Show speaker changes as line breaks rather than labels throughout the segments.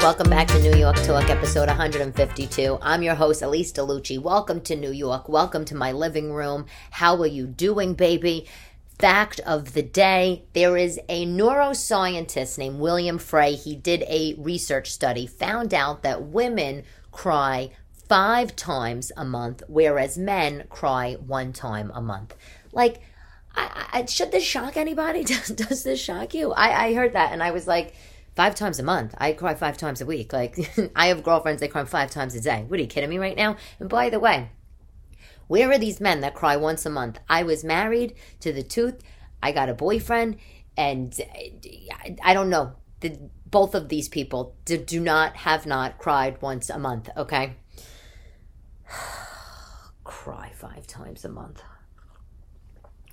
Welcome back to New York Tawk, episode 152. I'm your host, Elyse DeLucci. Welcome to New York. Welcome to my living room. How are you doing, baby? Fact of the day there is a neuroscientist named William Frey. He did a research study, found out that women cry five times a month, whereas men cry one time a month. Like, I, I, should this shock anybody? Does, does this shock you? I, I heard that and I was like, five times a month. I cry five times a week. Like, I have girlfriends that cry five times a day. What are you kidding me right now? And by the way, where are these men that cry once a month? I was married to the tooth. I got a boyfriend, and uh, I don't know. The, both of these people do, do not have not cried once a month. Okay, cry five times a month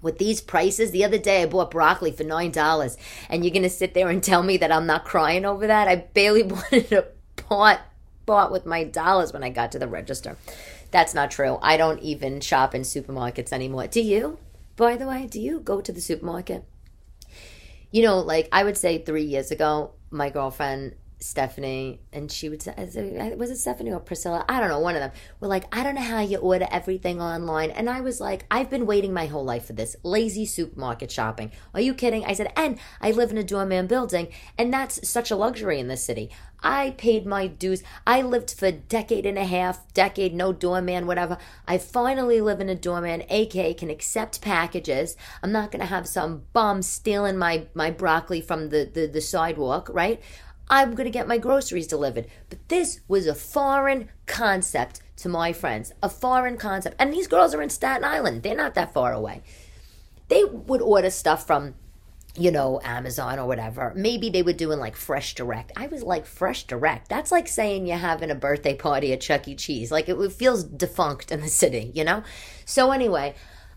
with these prices. The other day I bought broccoli for $9 and you're to sit there and tell me that I'm not crying over that? I barely wanted to pot bought with my dollars when I got to the register. That's not true. I don't even shop in supermarkets anymore. Do you? By the way, do you go to the supermarket? You know, like I would say 3 years ago, my girlfriend Stephanie, and she would say, was it Stephanie or Priscilla? I don't know, one of them. Were like, I don't know how you order everything online. And I was like, I've been waiting my whole life for this lazy supermarket shopping. Are you kidding? I said, and I live in a doorman building, and that's such a luxury in this city. I paid my dues. I lived for a decade and a half, decade, no doorman, whatever. I finally live in a doorman, AK can accept packages. I'm not gonna have some bum stealing my, my broccoli from the, the, the sidewalk, right? I'm going to get my groceries delivered. But this was a foreign concept to my friends, a foreign concept. And these girls are in Staten Island, they're not that far away. They would order stuff from, you know, Amazon or whatever. Maybe they were doing like Fresh Direct. I was like, Fresh Direct? That's like saying you're having a birthday party at Chuck E. Cheese. Like it, feels defunct in the city, you know? So anyway,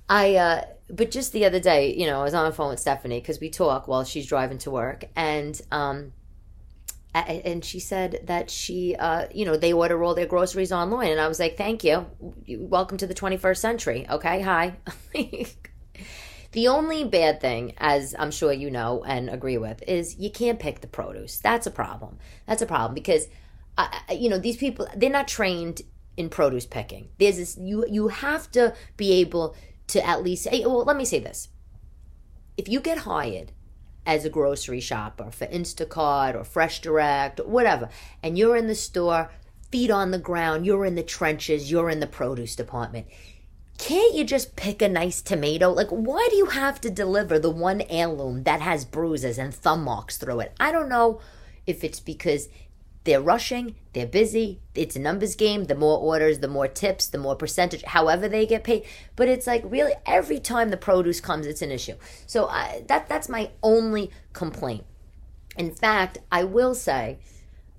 I, uh, but just the other day, you know, I was on the phone with Stephanie because we talk while she's driving to work. And, um, and she said that she, uh, you know, they order all their groceries online. And I was like, thank you. Welcome to the 21st century. Okay, hi. the only bad thing, as I'm sure you know and agree with, is you can't pick the produce. That's a problem. That's a problem because, uh, you know, these people, they're not trained in produce picking. There's this, you, you have to be able to at least well, let me say this. If you get hired as a grocery shopper for Instacart or Fresh Direct or whatever, and you're in the store, feet on the ground, you're in the trenches, you're in the produce department. Can't you just pick a nice tomato? Like, why do you have to deliver the one heirloom that has bruises and thumb marks through it? I don't know if it's because they're rushing, they're busy, it's a numbers game. The more orders, the more tips, the more percentage, however they get paid. But it's like really every time the produce comes, it's an issue. So I, that that's my only complaint. In fact, I will say,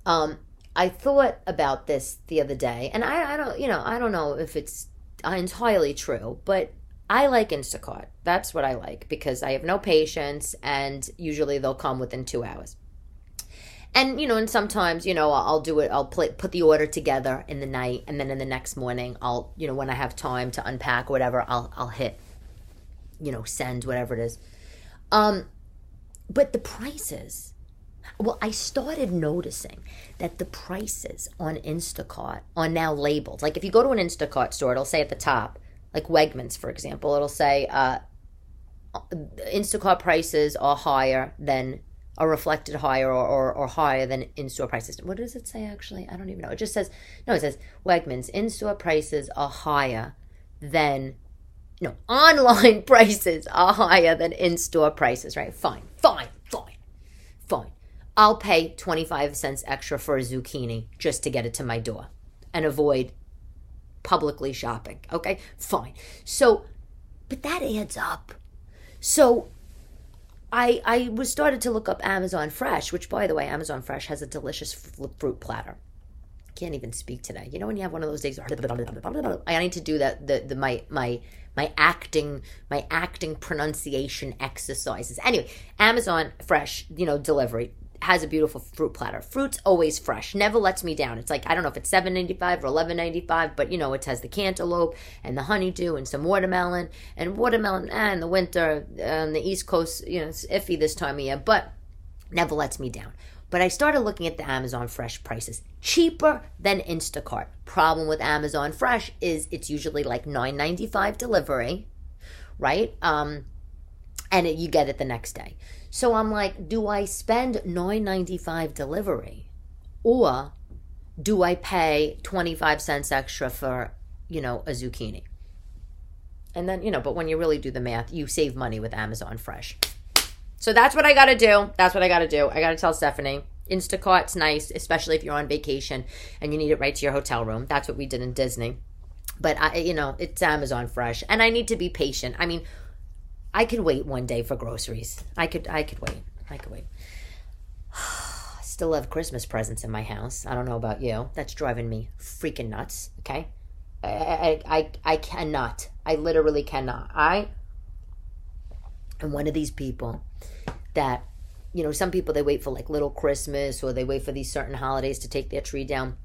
um, I thought about this the other day, and I, I don't, you know, I don't know if it's entirely true, but I like Instacart. That's what I like because I have no patience, and usually they'll come within two hours and you know and sometimes you know i'll do it i'll play, put the order together in the night and then in the next morning i'll you know when i have time to unpack whatever i'll i'll hit you know send whatever it is. Um but the prices well i started noticing that the prices on instacart are now labeled. Like if you go to an instacart store it'll say at the top like wegmans for example it'll say uh instacart prices are higher than are reflected higher or, or, or higher than in-store prices. What does it say actually? I don't even know. It just says no. It says Wegmans in-store prices are higher than no online prices are higher than in-store prices. Right? Fine, fine, fine, fine. I'll pay twenty-five cents extra for a zucchini just to get it to my door and avoid publicly shopping. Okay, fine. So, but that adds up. So I I was started to look up Amazon Fresh, which by the way, Amazon Fresh has a delicious fruit platter. Can't even speak today. You know when you have one of those days. I need to do that. The, the my my my acting my acting pronunciation exercises. Anyway, Amazon Fresh, you know, delivery has a beautiful fruit platter. Fruit's always fresh, never lets me down. It's like I don't know if it's seven ninety five or eleven ninety five, but you know it has the cantaloupe and the honeydew and some watermelon and watermelon. And the winter on the East Coast, you know, it's iffy this time of year, but Never lets me down. But I started looking at the Amazon Fresh prices. Cheaper than Instacart. Problem with Amazon Fresh is it's usually like $9.95 delivery, right? Um, and it, you get it the next day. So I'm like, do I spend $9.95 delivery or do I pay 25 cents extra for, you know, a zucchini? And then, you know, but when you really do the math, you save money with Amazon Fresh. So that's what I got to do. That's what I got to do. I got to tell Stephanie. Instacart's nice, especially if you're on vacation and you need it right to your hotel room. That's what we did in Disney. But I, you know, it's Amazon Fresh, and I need to be patient. I mean, I could wait one day for groceries. I could, I could wait. I could wait. Still have Christmas presents in my house. I don't know about you. That's driving me freaking nuts. Okay, I, I, I, I cannot. I literally cannot. I am one of these people that you know some people they wait for like little christmas or they wait for these certain holidays to take their tree down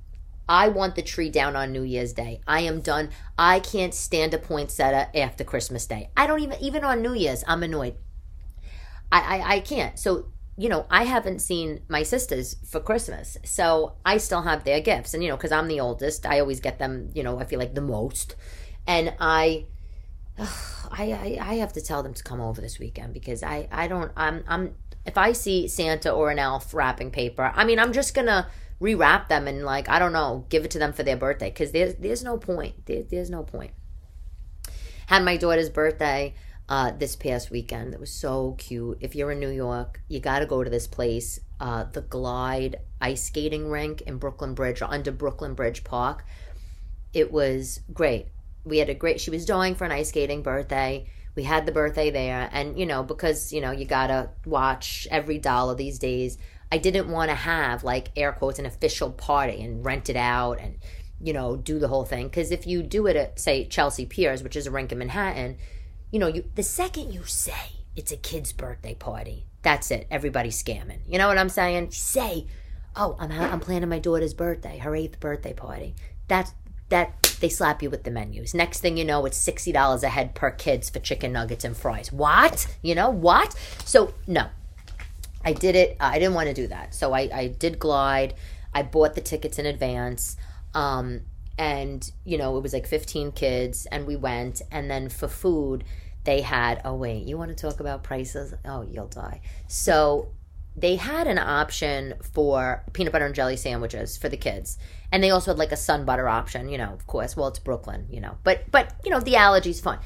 i want the tree down on new year's day. I am done. I can't stand a poinsettia after christmas day. I don't even even on new year's i'm annoyed. I i, I can't. So you know i haven't seen my sisters for christmas. So i still have their gifts. And you know because i'm the oldest i always get them you know i feel like the most. And i I, I, I have to tell them to come over this weekend because I, I don't I'm I'm if I see Santa or an elf wrapping paper, I mean I'm just gonna rewrap them and like I don't know give it to them for their birthday because there's there's no point there, there's no point. Had my daughter's birthday uh, this past weekend. It was so cute. If you're in New York, you got to go to this place, uh, the Glide Ice Skating Rink in Brooklyn Bridge or under Brooklyn Bridge Park. It was great we had a great she was doing for an ice skating birthday we had the birthday there and you know because you know you gotta watch every dollar these days i didn't want to have like air quotes an official party and rent it out and you know do the whole thing because if you do it at say chelsea piers which is a rink in manhattan you know you the second you say it's a kid's birthday party that's it everybody's scamming you know what i'm saying say oh i'm, I'm planning my daughter's birthday her eighth birthday party that's that they slap you with the menus. Next thing you know, it's sixty dollars a head per kids for chicken nuggets and fries. What? You know what? So no, I did it. I didn't want to do that. So I, I did glide. I bought the tickets in advance. Um, and you know it was like 15 kids and we went and then for food they had oh wait you want to talk about prices oh you'll die so they had an option for peanut butter and jelly sandwiches for the kids and they also had like a sun butter option you know of course well it's brooklyn you know but but you know the allergies fine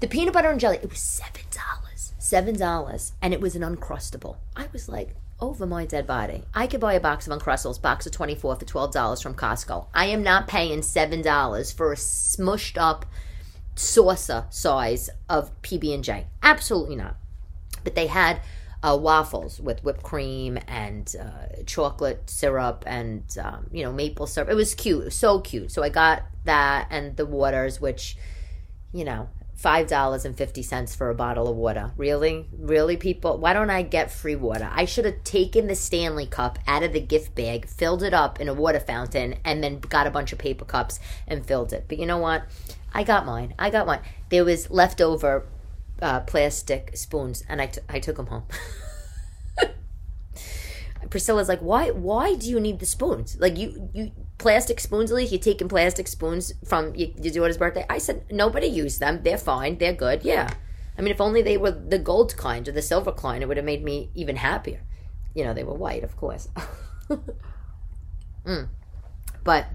the peanut butter and jelly it was seven dollars seven dollars and it was an uncrustable. I was like over my dead body. I could buy a box of uncrustables box of 24 for $12 from costco. I am not paying seven dollars for a smushed up saucer size of pb&j absolutely not. But they had uh, waffles with whipped cream and uh, chocolate syrup and um, you know maple syrup. It was cute, it was so cute. So I got that and the waters, which you know five dollars and fifty cents for a bottle of water. Really, really, people. Why don't I get free water? I should have taken the Stanley cup out of the gift bag, filled it up in a water fountain, and then got a bunch of paper cups and filled it. But you know what? I got mine. I got one. There was leftover uh, plastic spoons, and I, t- I took them home. Priscilla's like, why? Why do you need the spoons? Like you, you plastic spoons. Least you taking plastic spoons from your, your daughter's birthday. I said nobody used them. They're fine. They're good. Yeah. I mean, if only they were the gold kind or the silver kind, it would have made me even happier. You know, they were white, of course. mm. But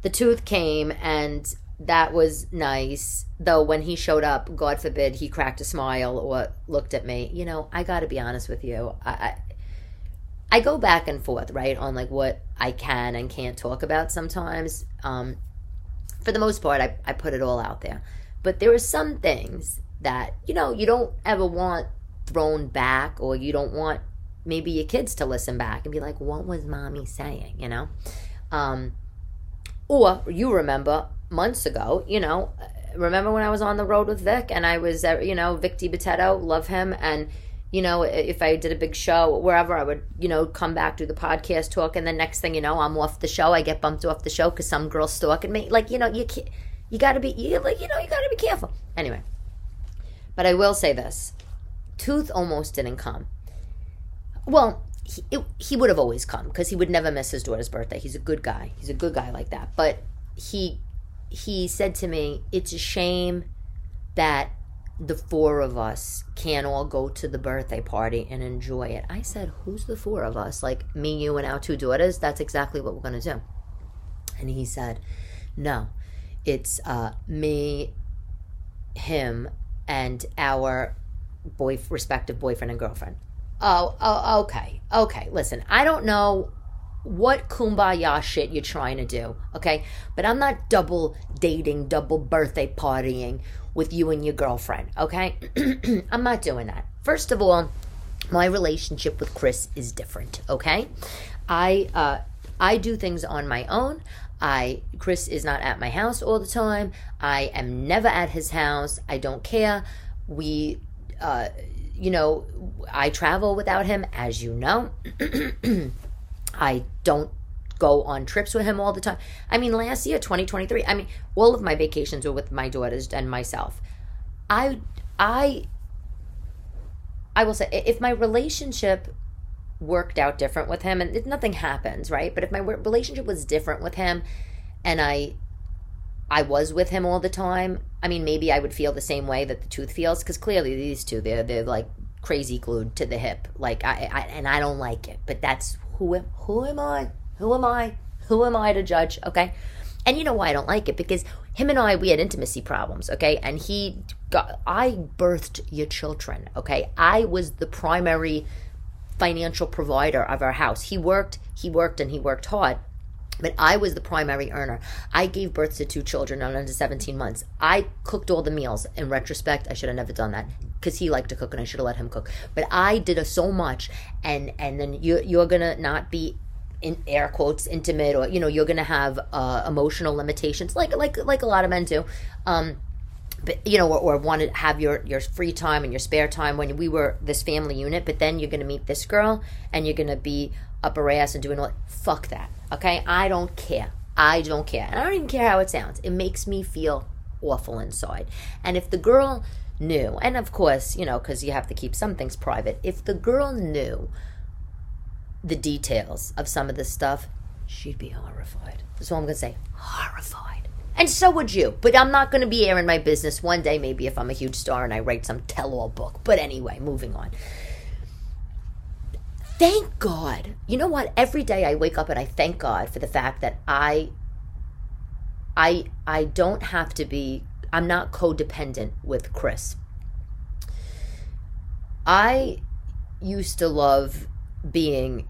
the tooth came and that was nice. Though when he showed up, God forbid he cracked a smile or looked at me. You know, I got to be honest with you. I, I, I go back and forth, right, on like what I can and can't talk about sometimes. Um, for the most part, I, I put it all out there. But there are some things that, you know, you don't ever want thrown back or you don't want maybe your kids to listen back and be like, what was mommy saying, you know? Um, or you remember months ago, you know, remember when I was on the road with Vic and I was, you know, Vic DiBitetto, love him. And, you know, if I did a big show wherever, I would, you know, come back, do the podcast talk. And the next thing you know, I'm off the show. I get bumped off the show because some girl's stalking me. Like, you know, you can't, you got to be, you, like, you know, you got to be careful. Anyway, but I will say this Tooth almost didn't come. well, he, it, he would have always come because he would never miss his daughter's birthday. He's a good guy. He's a good guy like that. But he he said to me, "It's a shame that the four of us can't all go to the birthday party and enjoy it." I said, "Who's the four of us? Like me, you, and our two daughters? That's exactly what we're going to do." And he said, "No, it's uh, me, him, and our boy respective boyfriend and girlfriend." Oh, oh, okay, okay. Listen, I don't know what kumbaya shit you're trying to do, okay? But I'm not double dating, double birthday partying with you and your girlfriend, okay? I'm not doing that. First of all, my relationship with Chris is different, okay? I uh I do things on my own. I Chris is not at my house all the time. I am never at his house. I don't care. We uh you know, I travel without him, as you know. I don't go on trips with him all the time. I mean, last year, 2023, I mean, all of my vacations were with my daughters and myself. I, I, I will say, if my relationship worked out different with him, and nothing happens, right? But if my relationship was different with him, and I, I was with him all the time, I mean, maybe I would feel the same way that the tooth feels because clearly these two, they're they're like crazy glued to the hip. Like I, I and I don't like it, but that's who am who am I? Who am I? Who am I to judge? Okay. And you know why I don't like it? Because him and I, we had intimacy problems, okay? And he got, I birthed your children, okay? I was the primary financial provider of our house. He worked, he worked, and he worked hard. But I was the primary earner. I gave birth to two children under 17 months. I cooked all the meals. In retrospect, I should have never done that because he liked to cook and I should have let him cook. But I did a, so much, and and then you you're gonna not be in air quotes intimate or you know you're gonna have uh, emotional limitations like like like a lot of men do. Um, but you know, or, or want to have your your free time and your spare time when we were this family unit. But then you're gonna meet this girl and you're gonna be up her ass and doing all. Fuck that. Okay, I don't care. I don't care. And I don't even care how it sounds. It makes me feel awful inside. And if the girl knew, and of course, you know, because you have to keep some things private, if the girl knew the details of some of this stuff, she'd be horrified. That's all I'm going to say. Horrified. And so would you. But I'm not going to be airing my business one day, maybe if I'm a huge star and I write some tell all book. But anyway, moving on. Thank God. You know what? Every day I wake up and I thank God for the fact that I I I don't have to be I'm not codependent with Chris. I used to love being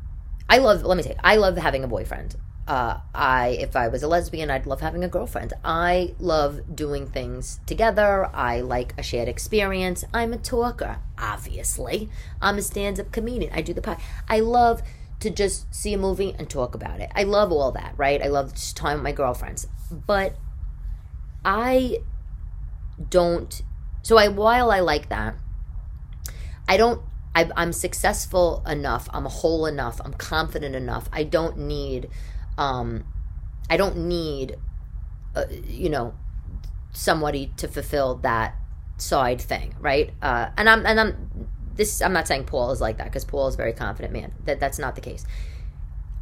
I love let me say I love having a boyfriend uh, I if I was a lesbian, I'd love having a girlfriend. I love doing things together. I like a shared experience. I'm a talker, obviously. I'm a stand-up comedian. I do the pie. I love to just see a movie and talk about it. I love all that, right? I love just time with my girlfriends. But I don't. So I while I like that, I don't. I, I'm successful enough. I'm whole enough. I'm confident enough. I don't need um, I don't need, uh, you know, somebody to fulfill that side thing, right? Uh, and I'm and I'm this. I'm not saying Paul is like that because Paul is very confident man. That that's not the case.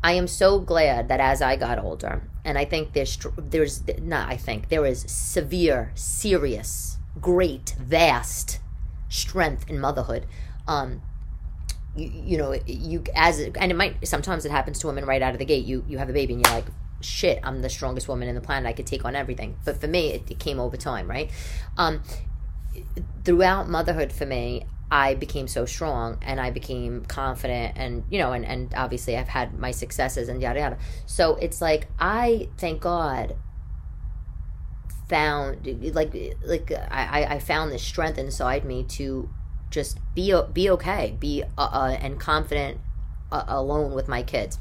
I am so glad that as I got older, and I think there's there's not. I think there is severe, serious, great, vast strength in motherhood. Um, you, you know you as and it might sometimes it happens to women right out of the gate you you have a baby and you're like shit i'm the strongest woman in the planet i could take on everything but for me it, it came over time right um throughout motherhood for me I became so strong and I became confident and you know and, and obviously I've had my successes and yada yada. So it's like I thank God found like like I, I found this strength inside me to just be be okay, be uh, uh, and confident uh, alone with my kids.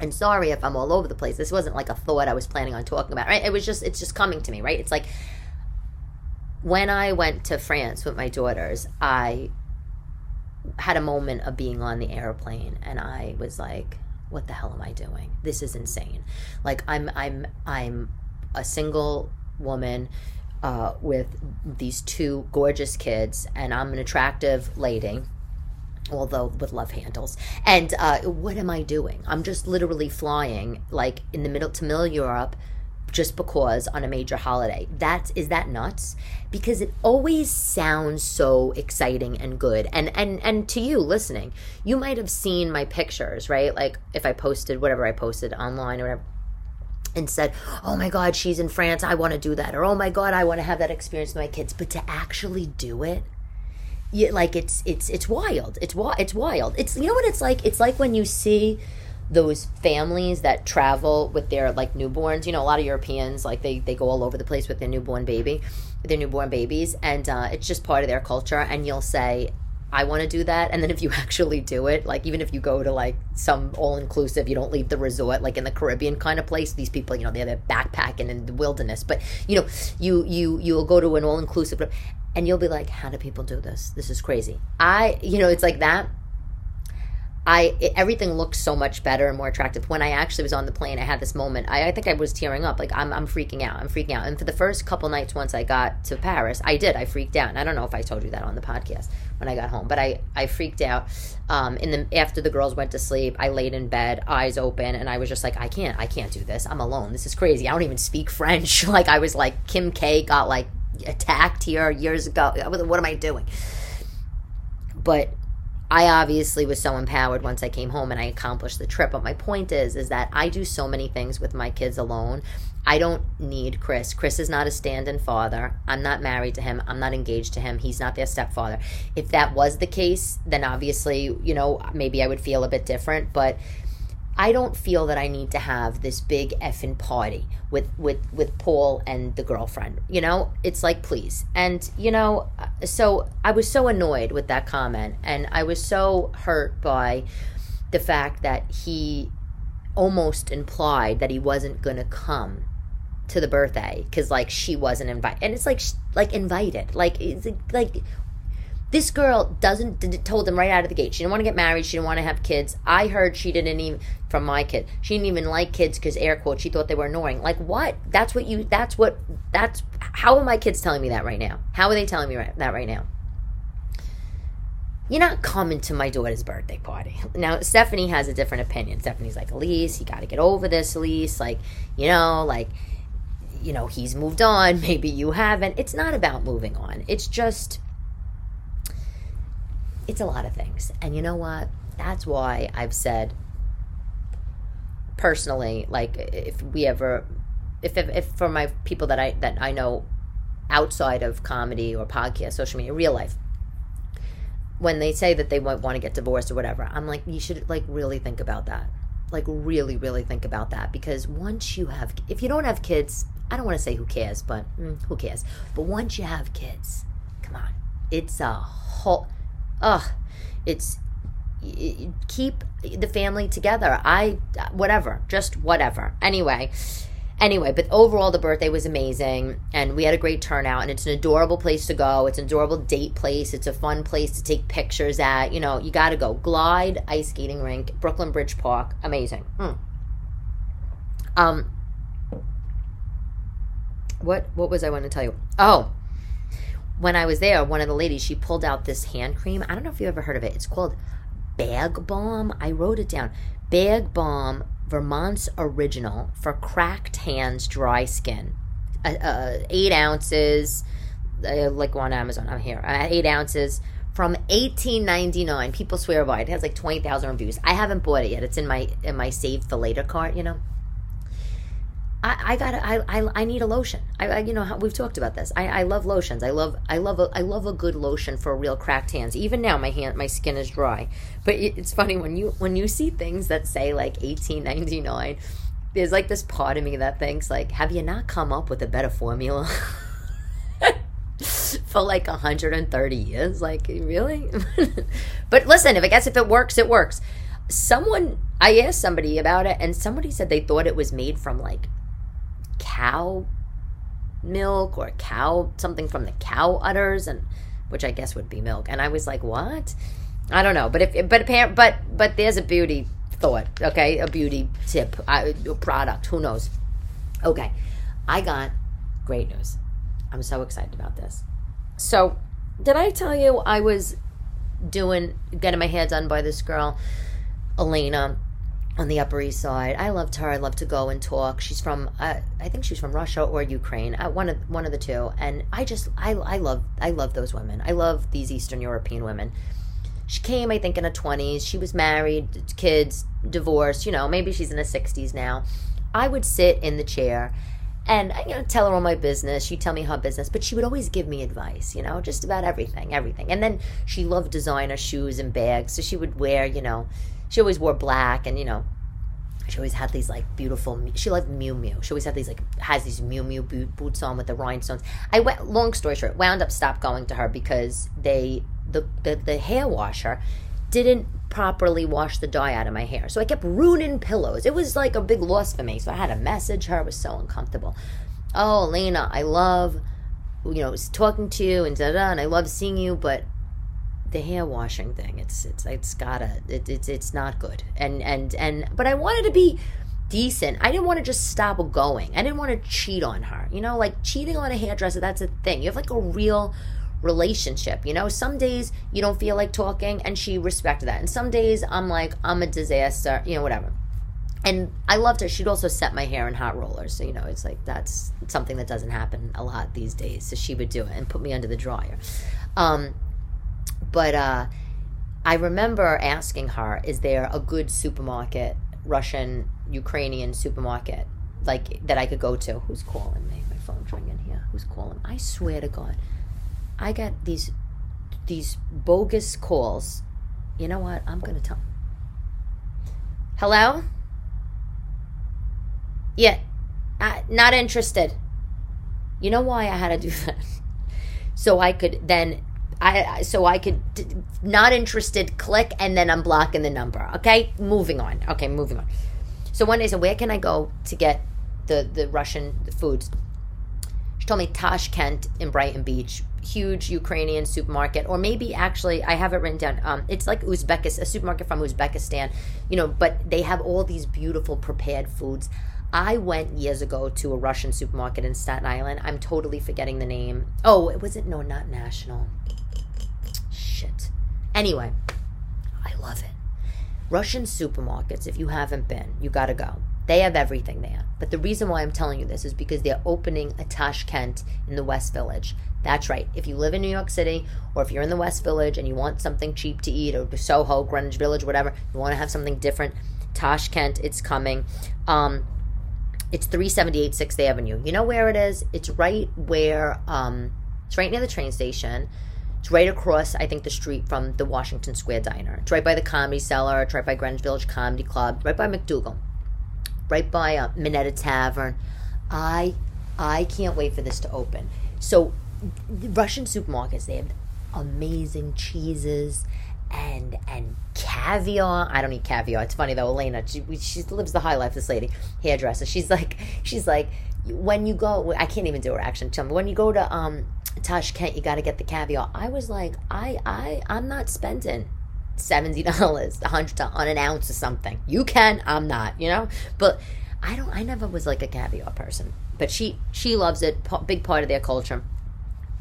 And sorry if I'm all over the place. This wasn't like a thought I was planning on talking about. Right? It was just it's just coming to me. Right? It's like when I went to France with my daughters, I had a moment of being on the airplane, and I was like, "What the hell am I doing? This is insane." Like I'm I'm I'm a single woman uh, with these two gorgeous kids, and I'm an attractive lady. although with love handles. And uh, what am I doing? I'm just literally flying like in the middle to middle Europe just because on a major holiday. That's is that nuts? Because it always sounds so exciting and good. And and and to you listening, you might have seen my pictures, right? Like if I posted whatever I posted online or whatever and said, "Oh my god, she's in France. I want to do that." Or, "Oh my god, I want to have that experience with my kids." But to actually do it, you, like it's it's it's wild. It's it's wild. It's you know what it's like. It's like when you see those families that travel with their like newborns. You know, a lot of Europeans like they they go all over the place with their newborn baby, their newborn babies, and uh, it's just part of their culture. And you'll say, I want to do that. And then if you actually do it, like even if you go to like some all inclusive, you don't leave the resort, like in the Caribbean kind of place, these people, you know, they're, they're backpacking in the wilderness. But you know, you you you'll go to an all inclusive and you'll be like, How do people do this? This is crazy. I you know, it's like that. I it, everything looked so much better and more attractive. When I actually was on the plane, I had this moment. I, I think I was tearing up. Like I'm, I'm freaking out. I'm freaking out. And for the first couple nights, once I got to Paris, I did. I freaked out. And I don't know if I told you that on the podcast when I got home, but I, I freaked out. Um, in the after the girls went to sleep, I laid in bed, eyes open, and I was just like, I can't, I can't do this. I'm alone. This is crazy. I don't even speak French. like I was like Kim K got like attacked here years ago. What am I doing? But I obviously was so empowered once I came home and I accomplished the trip. But my point is, is that I do so many things with my kids alone. I don't need Chris. Chris is not a stand-in father. I'm not married to him. I'm not engaged to him. He's not their stepfather. If that was the case, then obviously, you know, maybe I would feel a bit different. But I don't feel that I need to have this big effing party with with with Paul and the girlfriend. You know, it's like please. And you know, so I was so annoyed with that comment, and I was so hurt by the fact that he almost implied that he wasn't to come to the birthday because like she wasn't invited and it's like like invited like it's like this girl doesn't told them right out of the gate. She didn't want to get married. She didn't want to have kids. I heard she didn't even from my kid. She didn't even like kids because air quotes. She thought they were annoying. Like what? That's what you. That's what. That's how are my kids telling me that right now? How are they telling me right, that right now? You're not coming to my daughter's birthday party. Now Stephanie has a different opinion. Stephanie's like, Elyse, you got to get over this, Elyse. Like, you know, like you know, he's moved on. Maybe you haven't. It's not about moving on. It's just it's a lot of things. And you know what? That's why I've said personally, like if we ever, if, if, if for my people that I that I know outside of comedy or podcast, social media, real life, when they say that they might want to get divorced or whatever, I'm like, you should like really think about that. Like really, really think about that because once you have, if you don't have kids, I don't want to say who cares, but mm, who cares? But once you have kids, come on, it's a whole ugh, it's keep the family together. I whatever, just whatever. Anyway, anyway, but overall the birthday was amazing and we had a great turnout and it's an adorable place to go. It's an adorable date place. It's a fun place to take pictures at. You know, you got to go. Glide ice skating rink, Brooklyn Bridge Park, amazing. Mm. Um what what was I want to tell you? Oh, when I was there, one of the ladies, she pulled out this hand cream. I don't know if you ever heard of it. It's called Bag Balm. I wrote it down. Bag Balm, Vermont's original for cracked hands, dry skin. Uh, uh, eight ounces, uh, like on Amazon. I'm here. Uh, eight ounces from 18.99. People swear by it. It has like 20,000 reviews. I haven't bought it yet. It's in my in my save for later cart. You know. I, I got I, I I need a lotion. I, I you know we've talked about this. I, I love lotions. I love I love a I love a good lotion for real cracked hands. Even now my hand my skin is dry. But it's funny when you when you see things that say like eighteen ninety nine. There's like this part of me that thinks like, have you not come up with a better formula? for like 130 years like really but listen if i guess if it works it works someone i asked somebody about it and somebody said they thought it was made from like cow milk or cow something from the cow udders and which I guess would be milk. And I was like, "What?" I don't know, but if but apparent but but there's a beauty thought, okay? A beauty tip, uh, a product, who knows. Okay. I got great news. I'm so excited about this. So, did I tell you I was doing getting my hair done by this girl, Elena, on the Upper East Side. I loved her. I love to go and talk. She's from uh, I think she's from Russia or Ukraine. Uh, one of one of the two. And I just I I love I love those women. I love these Eastern European women. She came, I think, in her twenties. She was married, kids, divorced. You know, maybe she's in her sixties now. I would sit in the chair and you know tell her all my business she'd tell me her business but she would always give me advice you know just about everything everything and then she loved designer shoes and bags so she would wear you know she always wore black and you know she always had these like beautiful she loved Miu Miu she always had these like has these Miu boot, boots on with the rhinestones i went long story short wound up stopped going to her because they the the, the hair washer didn't properly wash the dye out of my hair. So I kept ruining pillows. It was like a big loss for me. So I had to message her. It was so uncomfortable. Oh, Lena, I love, you know, talking to you and da da, and I love seeing you, but the hair washing thing, it's it's it's gotta, it, it's it's not good. And and and, but I wanted to be decent. I didn't want to just stop going. I didn't want to cheat on her. You know, like cheating on a hairdresser, that's a thing. You have like a real relationship. You know, some days you don't feel like talking and she respected that. And some days I'm like, I'm a disaster, you know, whatever. And I loved her. She'd also set my hair in hot rollers. So, you know, it's like that's something that doesn't happen a lot these days. So she would do it and put me under the dryer. Um, but uh, I remember asking her, is there a good supermarket, Russian, Ukrainian supermarket, like that I could go to? Who's calling me? My phone's ringing here. Who's calling? I swear to God. I got these these bogus calls. You know what? I'm gonna tell. Hello. Yeah, uh, not interested. You know why I had to do that? So I could then I so I could not interested click and then I'm blocking the number. Okay, moving on. Okay, moving on. So one day, so where can I go to get the the Russian foods? She told me Tashkent in Brighton Beach, huge Ukrainian supermarket, or maybe actually I have it written down. Um, it's like Uzbekistan, a supermarket from Uzbekistan, you know, but they have all these beautiful prepared foods. I went years ago to a Russian supermarket in Staten Island. I'm totally forgetting the name. Oh, it wasn't no, not National. Shit. Anyway, I love it. Russian supermarkets, if you haven't been, you got to go. They have everything there. But the reason why I'm telling you this is because they're opening a Tashkent in the West Village. That's right. If you live in New York City or if you're in the West Village and you want something cheap to eat or Soho, Greenwich Village, whatever, you want to have something different, Tashkent, it's coming. Um, it's 378 6th Avenue. You know where it is? It's right where, um, it's right near the train station. It's right across, I think, the street from the Washington Square Diner. It's right by the Comedy Cellar. It's right by Greenwich Village Comedy Club. Right by MacDougal. Right by uh, Minetta Tavern. I I can't wait for this to open. So Russian supermarkets they have amazing cheeses and and caviar. I don't eat caviar. It's funny though. Elena, she, she lives the high life. This lady, hairdresser. She's like she's like when you go. I can't even do her accent. Tell me when you go to um Tashkent, you got to get the caviar. I was like, I I I'm not spending seventy dollars, a hundred on an ounce of something. You can. I'm not. You know, but. I don't. I never was like a caviar person, but she she loves it. Big part of their culture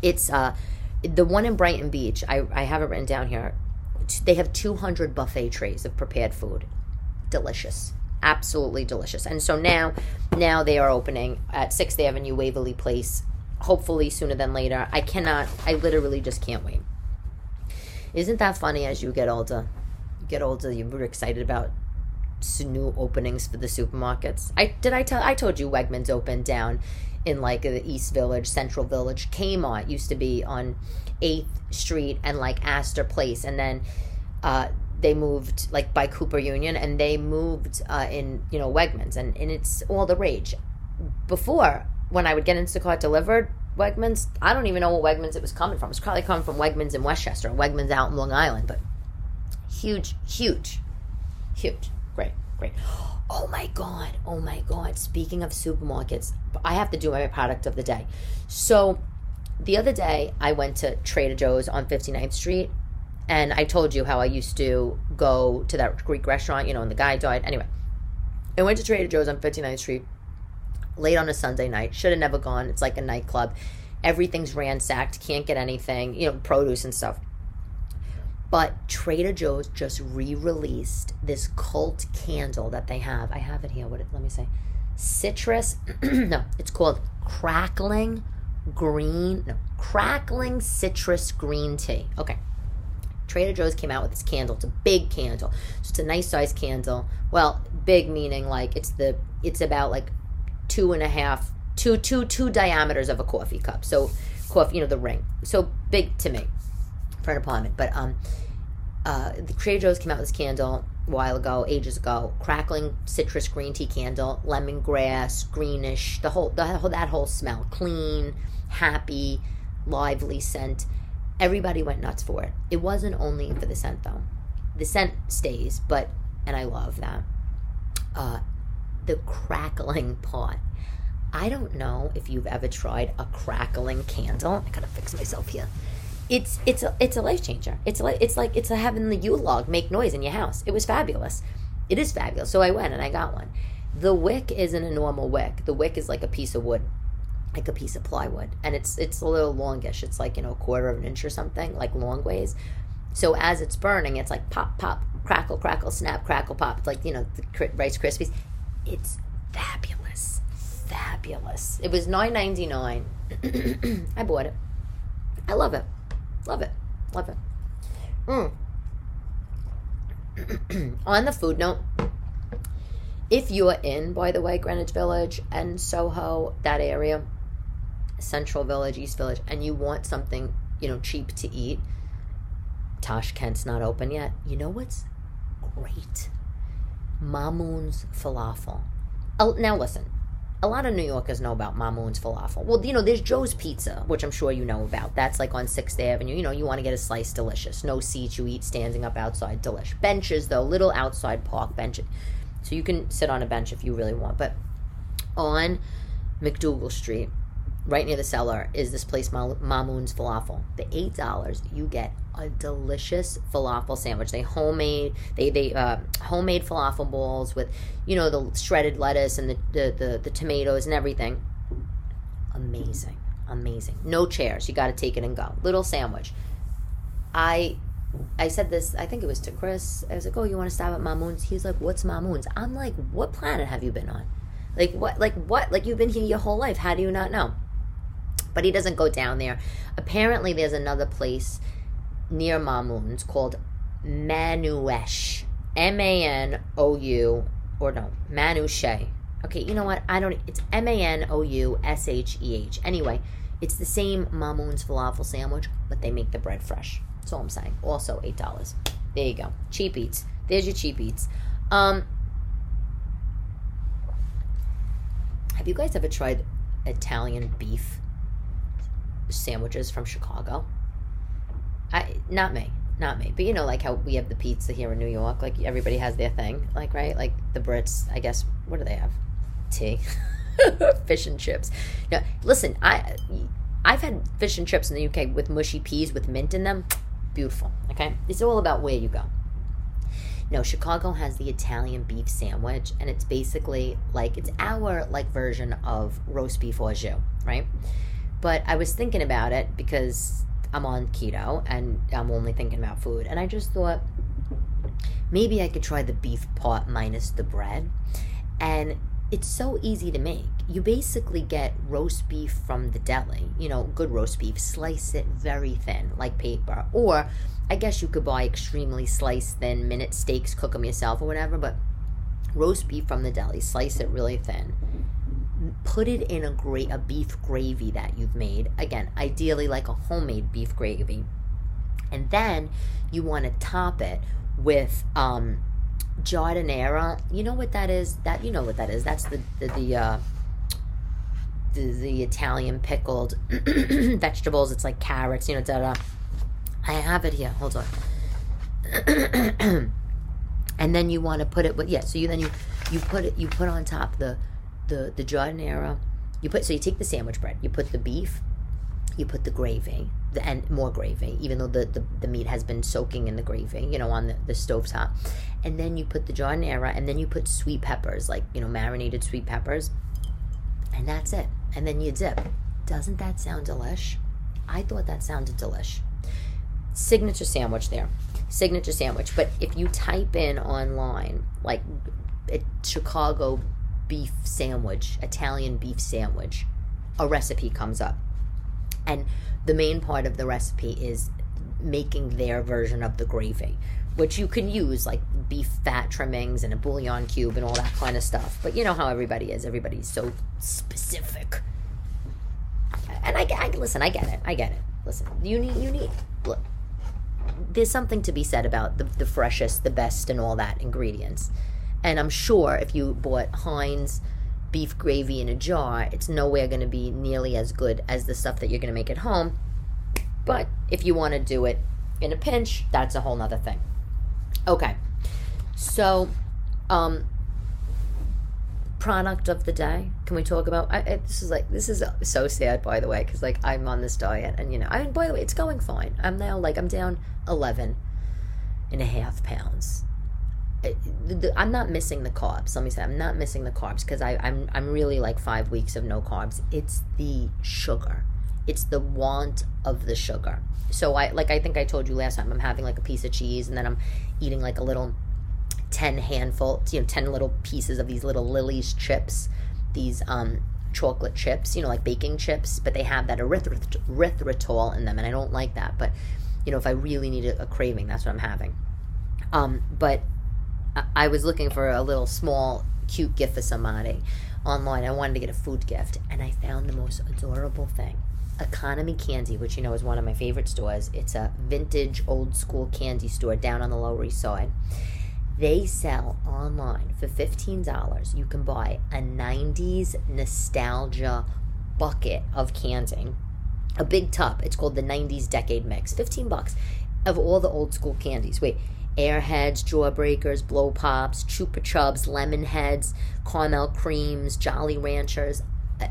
it's uh, the one in Brighton Beach. I, I have it written down here. They have 200 buffet trays of prepared food. Delicious. Absolutely delicious. And so now, now they are opening at 6th Avenue, Waverly Place. Hopefully sooner than later. I cannot, I literally just can't wait. Isn't that funny as you get older? You get older, you're excited about new openings for the supermarkets. I did I tell I told you Wegmans opened down in like the East Village, Central Village. Kmart used to be on 8th Street and like Astor Place. And then uh, they moved like by Cooper Union and they moved uh, in, you know, Wegmans. And, and it's all the rage. Before, when I would get Instacart delivered, Wegmans, I don't even know what Wegmans it was coming from. It's probably coming from Wegmans in Westchester, Wegmans out in Long Island. But huge, huge, huge. Great, great. Oh my God. Oh my God. Speaking of supermarkets, I have to do my product of the day. So the other day, I went to Trader Joe's on 59th Street. And I told you how I used to go to that Greek restaurant, you know, and the guy died. Anyway, I went to Trader Joe's on 59th Street late on a Sunday night. Should have never gone. It's like a nightclub. Everything's ransacked. Can't get anything, you know, produce and stuff. But Trader Joe's just re-released this cult candle that they have. I have it here. What? Let me say, citrus. no, it's called crackling green. No, crackling citrus green tea. Okay. Trader Joe's came out with this candle. It's a big candle. So it's a nice size candle. Well, big meaning like it's the it's about like two and a half, two two two diameters of a coffee cup. So coffee, you know, the ring. So big to me for an apartment. But um, uh, the Trader Joe's came out with this candle a while ago, ages ago. Crackling citrus green tea candle, lemongrass, greenish, the whole, the whole that whole smell, clean, happy, lively scent. Everybody went nuts for it. It wasn't only for the scent though. The scent stays, but and I love that. Uh, the crackling pot. I don't know if you've ever tried a crackling candle. I gotta fix myself here it's it's a, it's a life changer. It's like it's like it's having the Yule log make noise in your house. It was fabulous. It is fabulous. So I went and I got one. The wick isn't a normal wick. The wick is like a piece of wood, like a piece of plywood, and it's it's a little longish. It's like you know a quarter of an inch or something, like long ways. So as it's burning, it's like pop pop, crackle crackle, snap crackle pop. It's like you know the Rice Krispies. It's fabulous, fabulous. It was nine ninety nine. I bought it. I love it. Love it. Love it. Mm. On the food note, if you are in, by the way, Greenwich Village and Soho, that area, Central Village, East Village, and you want something, you know, cheap to eat, Tashkent's not open yet. You know what's great? Mamoun's Falafel. Now listen, a lot of New Yorkers know about Mamoun's falafel. Well, you know, there's Joe's Pizza, which I'm sure you know about. That's like on 6th Avenue. You know, you want to get a slice, delicious. No seats, you eat standing up outside, delish. Benches, though, little outside park benches. So you can sit on a bench if you really want. But on MacDougal Street, right near the cellar, is this place, Mamoun's Falafel. The $8, you get a delicious falafel sandwich. They homemade they they uh, homemade falafel balls with you know the shredded lettuce and the, the the, the tomatoes and everything. Amazing, amazing. No chairs. You got to take it and go. Little sandwich. I I said this. I think it was to Chris. I was like, "Oh, you want to stop at Mamoun's?" He's like, "What's Mamoun's?" I'm like, "What planet have you been on? Like what? Like what? Like you've been here your whole life. How do you not know?" But he doesn't go down there. Apparently, there's another place near Mamoun's called Manouesh. M A N O U, or no, Manouche. Okay, you know what? I don't, it's M A N O U S H E H. Anyway, it's the same Mamoun's falafel sandwich, but they make the bread fresh. That's all I'm saying. Also, $8. There you go. Cheap eats. There's your cheap eats. Um, have you guys ever tried Italian beef sandwiches from Chicago? I not me, not me. But you know, like how we have the pizza here in New York. Like everybody has their thing. Like right, like the Brits. I guess what do they have? Tea, fish and chips. No, listen, I I've had fish and chips in the UK with mushy peas with mint in them. Beautiful. Okay, it's all about where you go. No, Chicago has the Italian beef sandwich, and it's basically like it's our like version of roast beef au jus, right? But I was thinking about it because I'm on keto and I'm only thinking about food. And I just thought maybe I could try the beef pot minus the bread. And it's so easy to make. You basically get roast beef from the deli, you know, good roast beef, slice it very thin, like paper. Or I guess you could buy extremely sliced thin minute steaks, cook them yourself or whatever, but roast beef from the deli, slice it really thin put it in a great a beef gravy that you've made again ideally like a homemade beef gravy and then you want to top it with um giardiniera you know what that is that you know what that is that's the the, the uh the, the Italian pickled vegetables. It's like carrots, you know, da da. I have it here. Hold on. and then you want to put it with yeah. So you then you you put it you put on top the the the giardiniera. You put so you take the sandwich bread, you put the beef, you put the gravy, the, and more gravy, even though the, the, the meat has been soaking in the gravy, you know, on the, the stove top. And then you put the giardiniera, and then you put sweet peppers, like, you know, marinated sweet peppers. And that's it. And then you dip. Doesn't that sound delish? I thought that sounded delish. Signature sandwich there. signature sandwich. But if you type in online, like Chicago beef sandwich, Italian beef sandwich, a recipe comes up. And the main part of the recipe is making their version of the gravy, which you can use like beef fat trimmings and a bouillon cube and all that kind of stuff. But you know how everybody is. Everybody's so specific. And I, I listen, I get it. I get it. Listen, you need, you need, look, there's something to be said about the, the freshest, the best, and all that ingredients. And I'm sure if you bought Heinz beef gravy in a jar, it's nowhere going to be nearly as good as the stuff that you're going to make at home. But if you want to do it in a pinch, that's a whole nother thing. Okay. So, um, product of the day. Can we talk about? I, this is like this is so sad, by the way, because like I'm on this diet, and you know, I mean, by the way, it's going fine. I'm now like I'm down 11 and a half pounds. I'm not missing the carbs. Let me say, I'm not missing the carbs because I'm I'm really like five weeks of no carbs. It's the sugar. It's the want of the sugar. So I like I think I told you last time. I'm having like a piece of cheese and then I'm eating like a little ten handful, you know, ten little pieces of these little Lily's chips. These um chocolate chips, you know, like baking chips, but they have that erythritol in them, and I don't like that. But you know, if I really need a, a craving, that's what I'm having. Um, but I was looking for a little small, cute gift for somebody online. I wanted to get a food gift, and I found the most adorable thing. Economy Candy, which you know is one of my favorite stores. It's a vintage, old school candy store down on the Lower East Side. They sell online for $15. You can buy a 90s nostalgia bucket of candy, a big tub. It's called the 90s Decade Mix. 15 bucks of all the old school candies. Wait, Airheads, Jawbreakers, Blow Pops, Chupa Chups, Lemon Heads, Caramel Creams, Jolly Ranchers. Uh,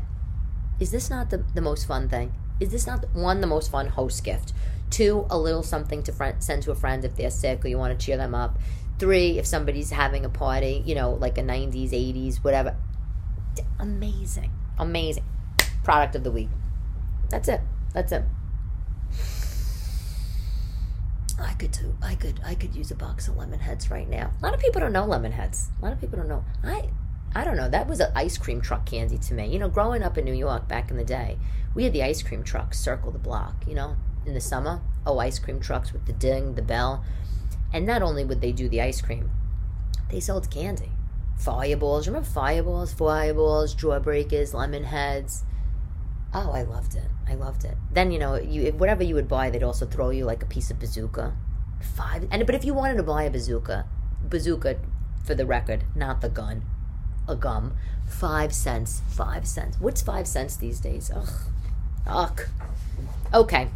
is this not the, the most fun thing? Is this not, one, the most fun host gift? Two, a little something to friend, send to a friend if they're sick or you want to cheer them up. Three, if somebody's having a party, you know, like a 90s, 80s, whatever. Amazing. Amazing. Product of the week. That's it. That's it. I could do. I could. I could use a box of lemon heads right now. A lot of people don't know lemon heads. A lot of people don't know. I. I don't know. That was an ice cream truck candy to me. You know, growing up in New York back in the day, we had the ice cream trucks circle the block. You know, in the summer, oh, ice cream trucks with the ding, the bell, and not only would they do the ice cream, they sold candy, fireballs. Remember fireballs, fireballs, jawbreakers, lemon heads. Oh, I loved it. I loved it. Then you know, you whatever you would buy, they'd also throw you like a piece of bazooka. Five and but if you wanted to buy a bazooka, bazooka, for the record, not the gun, a gum, five cents. Five cents. What's five cents these days? Ugh, ugh. Okay.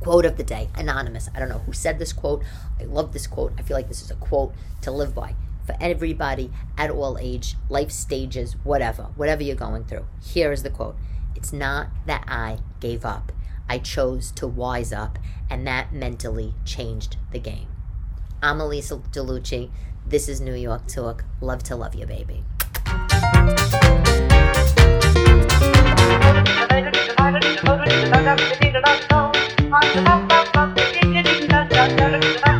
Quote of the day, anonymous. I don't know who said this quote. I love this quote. I feel like this is a quote to live by for everybody at all age, life stages, whatever, whatever you're going through. Here is the quote. It's not that I gave up. I chose to wise up, and that mentally changed the game. I'm Elyse DeLucci. This is New York Tawk. Love to love you, baby. I'm